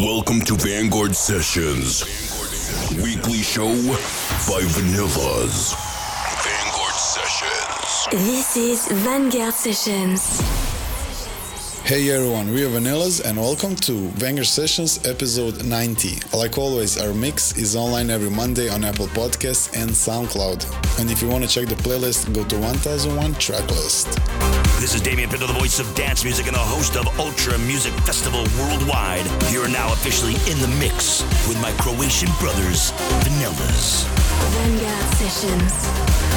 Welcome to Vanguard Sessions. Weekly show by Vanillaz. Vanguard Sessions. This is Vanguard Sessions. Hey everyone, we are Vanillaz and welcome to Vanguard Sessions episode 90. Like always, our mix is online every Monday on Apple Podcasts and SoundCloud. And if you want to check the playlist, go to 1001 Tracklist. This is Damian Pinto, the voice of dance music and the host of Ultra Music Festival Worldwide. You are now officially in the mix with my Croatian brothers, Vanillaz. Vanguard Sessions.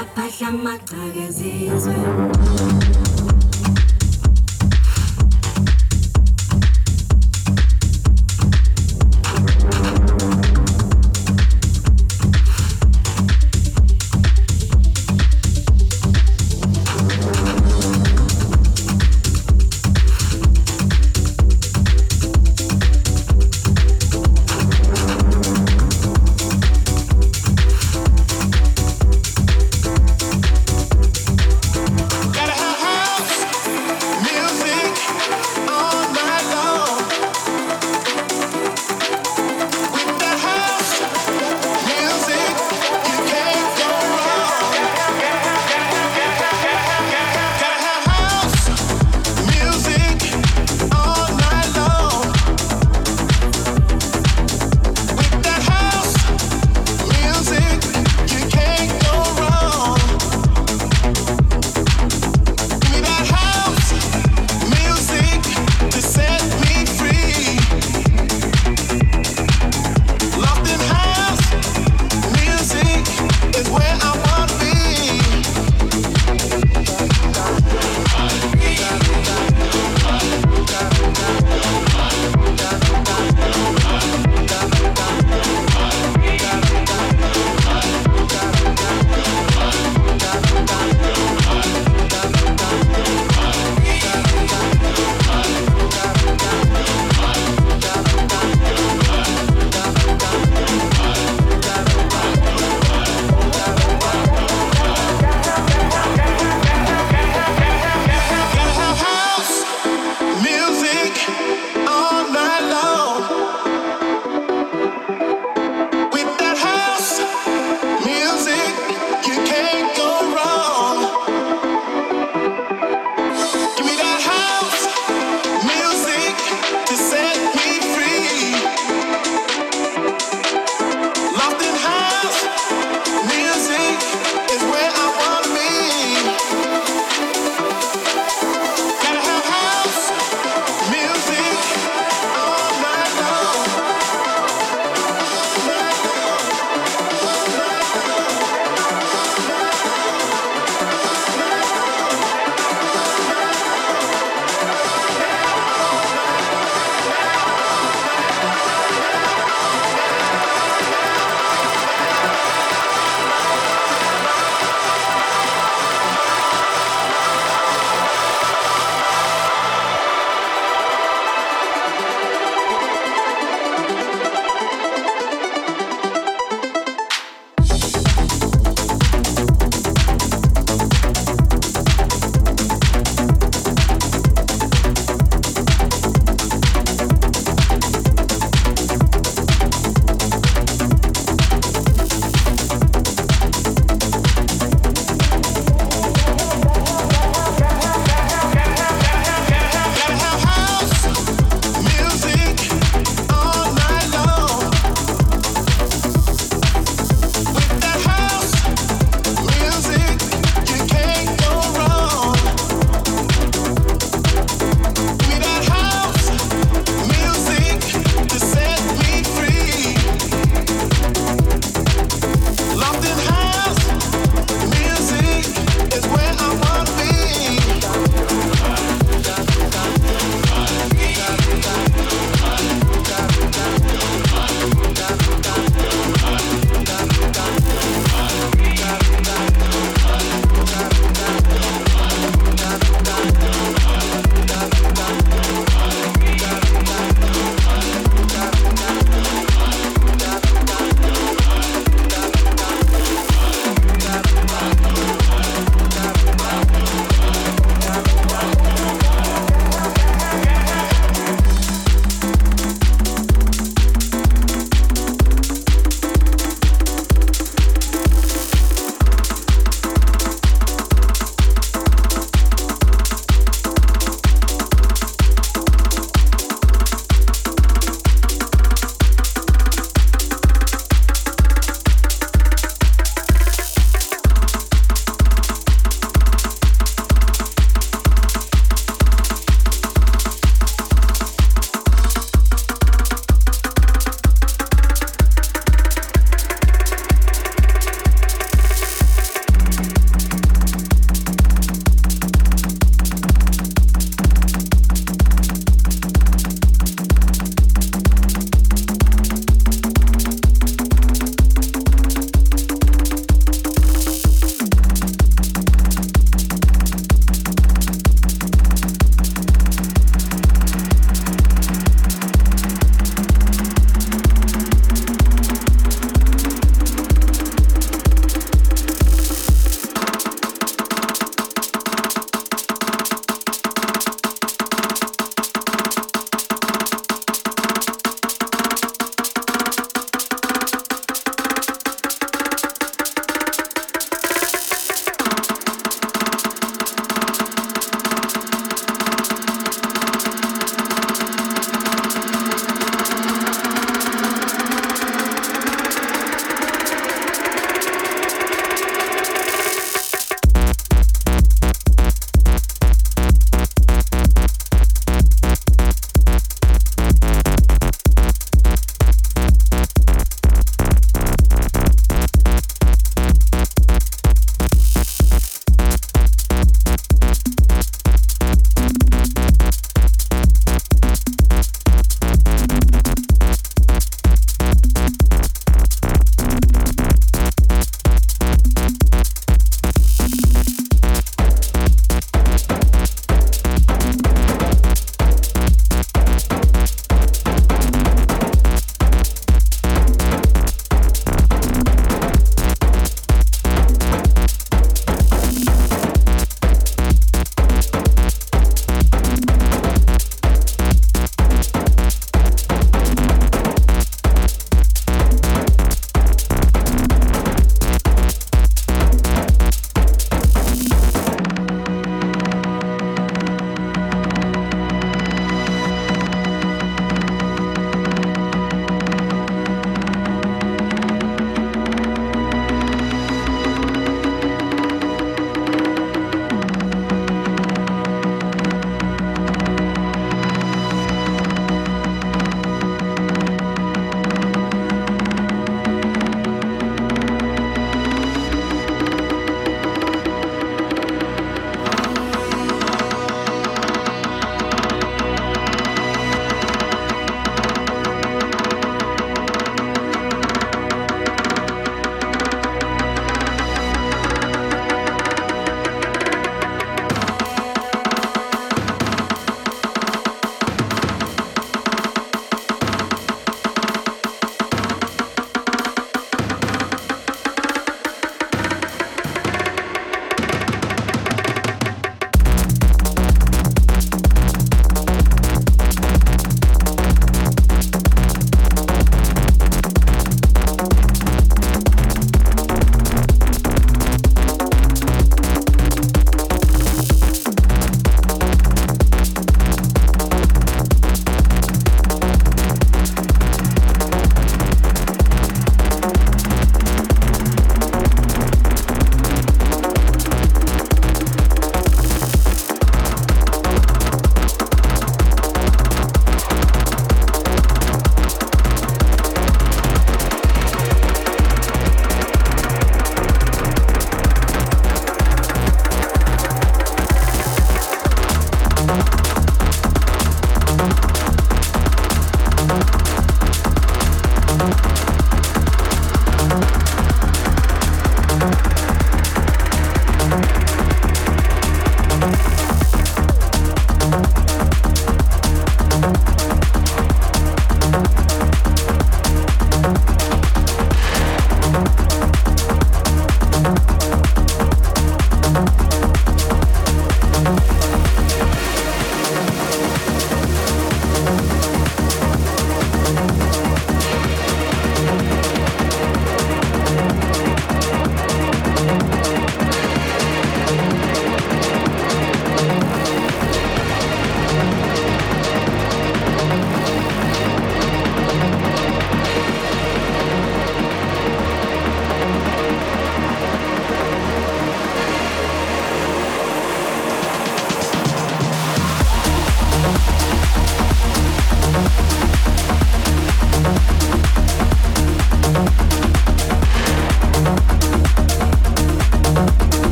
zaphahla amagxa kezizwe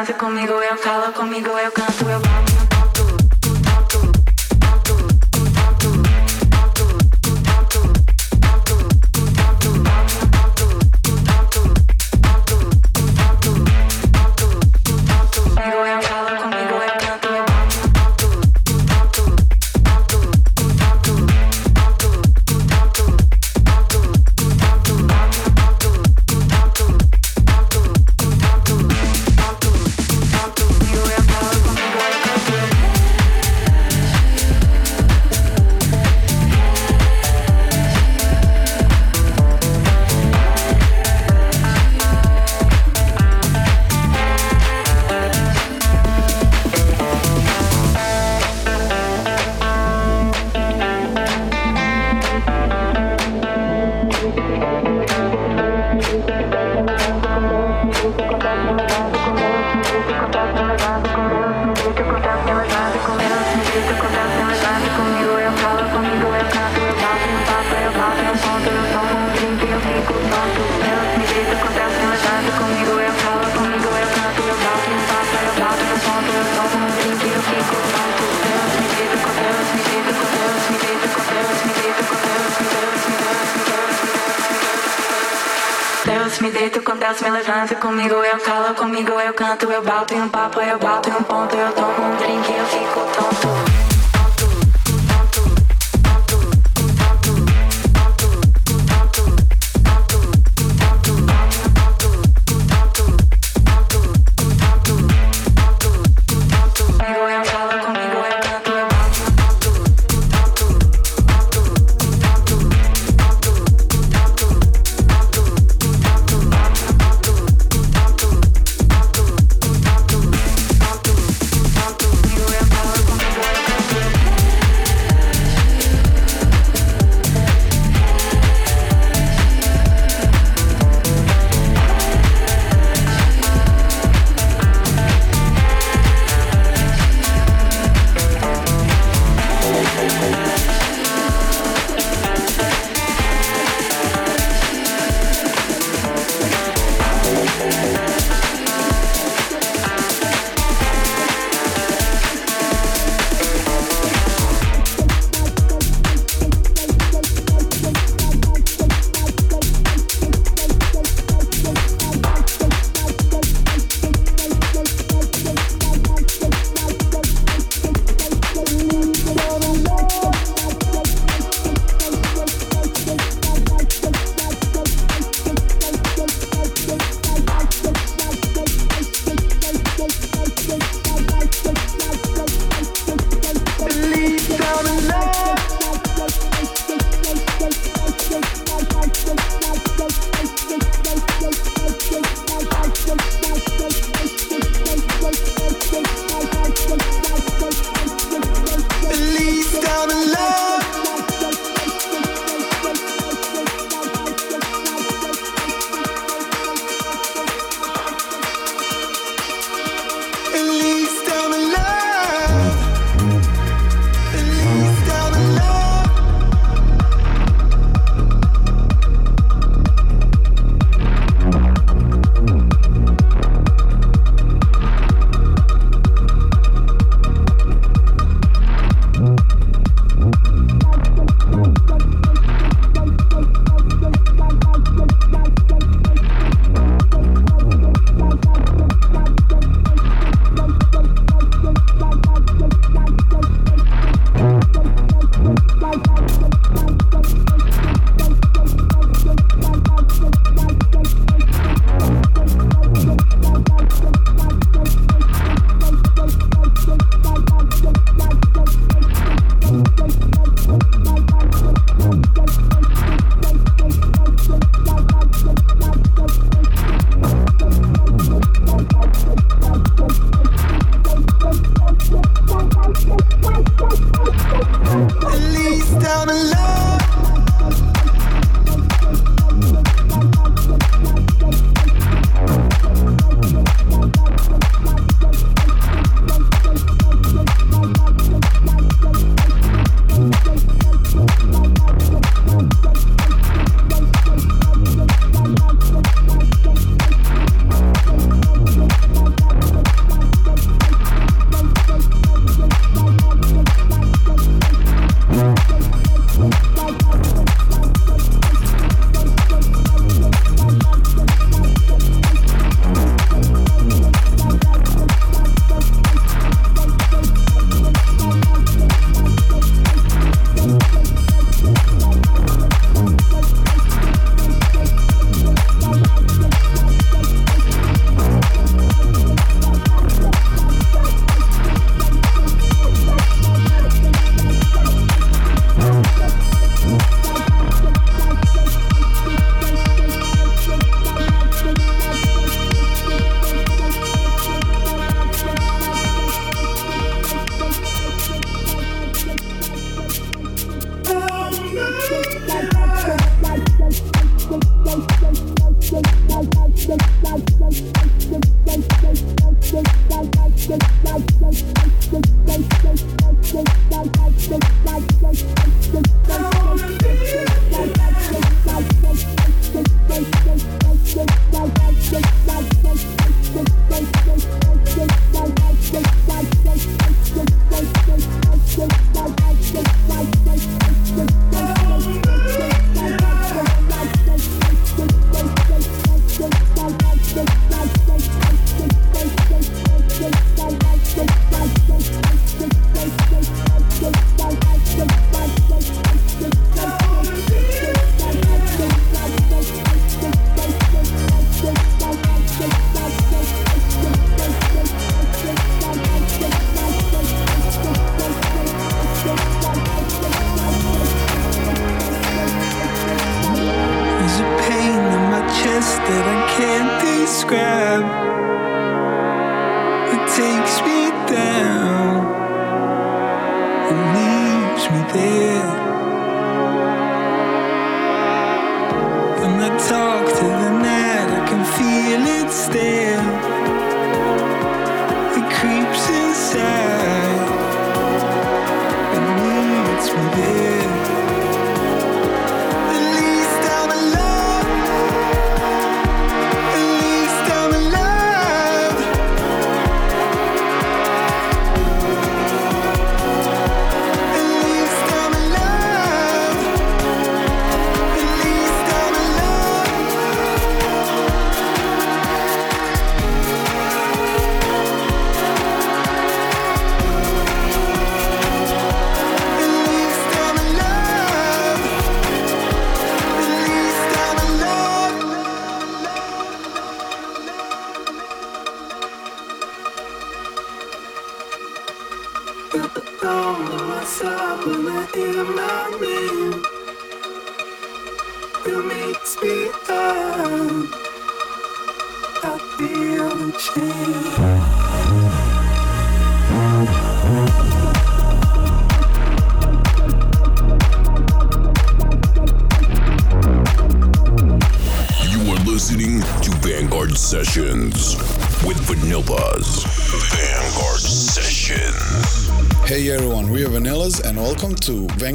canta comigo, eu fala comigo, eu canto.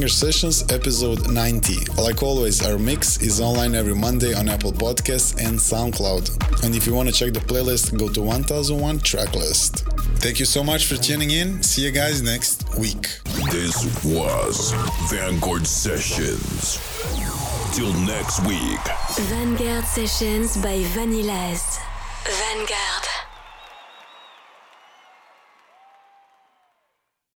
To Vanguard Sessions episode 90. Like always, our mix is online every Monday on Apple Podcasts and SoundCloud. And if you want to check the playlist, go to 1001 Tracklist. Thank you so much for tuning in. See you guys next week. This was Vanguard Sessions. Till next week. Vanguard Sessions by Vanillaz. Vanguard.